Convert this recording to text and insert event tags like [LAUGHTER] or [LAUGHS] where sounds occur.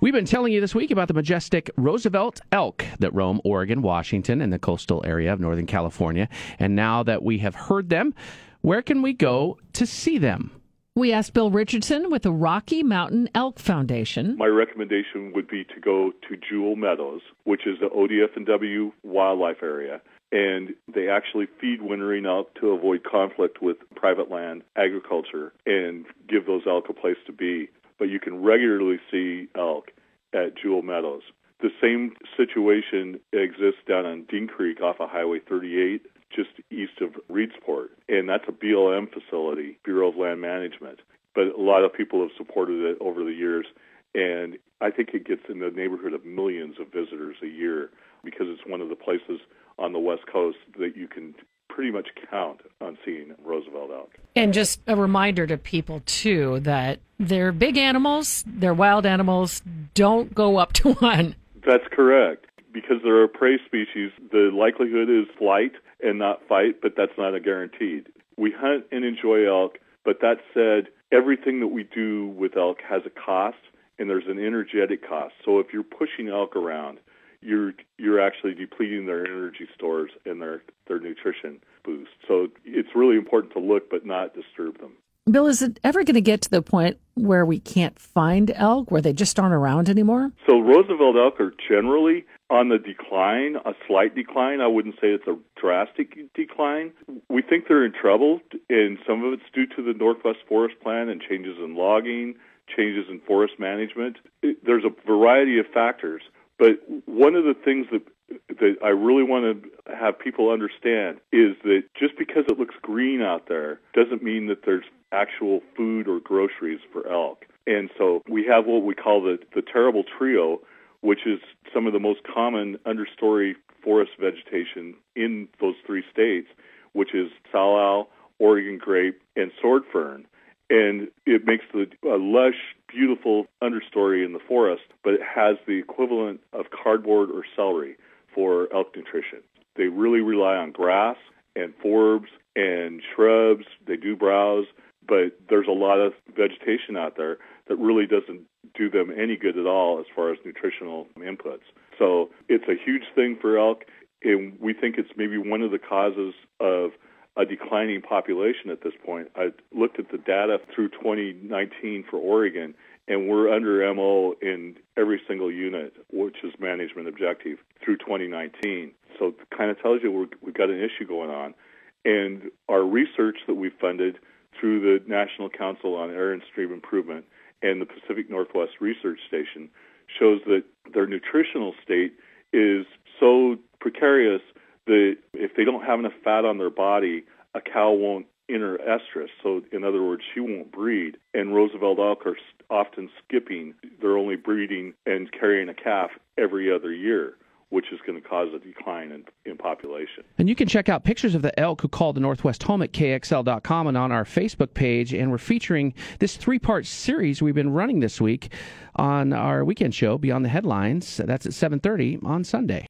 We've been telling you this week about the majestic Roosevelt elk that roam Oregon, Washington, and the coastal area of Northern California. And now that we have heard them, where can we go to see them? We asked Bill Richardson with the Rocky Mountain Elk Foundation. My recommendation would be to go to Jewell Meadows, which is the ODF&W wildlife area. And they actually feed wintering elk to avoid conflict with private land agriculture and give those elk a place to be. But you can regularly see elk at Jewell Meadows. The same situation exists down on Dean Creek off of Highway 38 just east of Reedsport, and that's a BLM facility, Bureau of Land Management. But a lot of people have supported it over the years, and I think it gets in the neighborhood of millions of visitors a year because it's one of the places on the West Coast that you can pretty much count on seeing Roosevelt elk. And just a reminder to people, too, that they're big animals, they're wild animals. Don't go up to [LAUGHS] one. That's correct. Because they're a prey species, the likelihood is flight and not fight, but that's not a guaranteed. We hunt and enjoy elk, but that said, everything that we do with elk has a cost and there's an energetic cost. So if you're pushing elk around, you're you're actually depleting their energy stores and their their nutrition boost. So it's really important to look but not disturb them. Bill, is it ever going to get to the point where we can't find elk, where they just aren't around anymore? So Roosevelt elk are generally on the decline, a slight decline. I wouldn't say it's a drastic decline. We think they're in trouble, and some of it's due to the Northwest Forest Plan and changes in logging, changes in forest management. There's a variety of factors, but one of the things that that I really want to have people understand is that just because it looks green out there doesn't mean that there's actual food or groceries for elk. And so we have what we call the the terrible trio, which is some of the most common understory forest vegetation in those three states, which is salal, Oregon grape, and sword fern. And it makes the, a lush, beautiful understory in the forest, has the equivalent of cardboard or celery for elk nutrition. They really rely on grass and forbs and shrubs. They do browse, but there's a lot of vegetation out there that really doesn't do them any good at all as far as nutritional inputs. So it's a huge thing for elk, and we think it's maybe one of the causes of a declining population at this point. I looked at the data through 2019 for Oregon, and we're under MO in every single unit, which is management objective, through 2019. So it kind of tells you we we've got an issue going on. And our research that we funded through the National Council on Air and Stream Improvement and the Pacific Northwest Research Station shows that their nutritional state is so precarious that if they don't have enough fat on their body, a cow won't enter estrus. So, in other words, she won't breed. And Roosevelt elk are often skipping. They're only breeding and carrying a calf every other year which is going to cause a decline in, in population. And you can check out pictures of the elk who called the Northwest home at kxl.com and on our Facebook page. And we're featuring this three part series we've been running this week on our weekend show, Beyond the Headlines. That's at 7.30 on Sunday.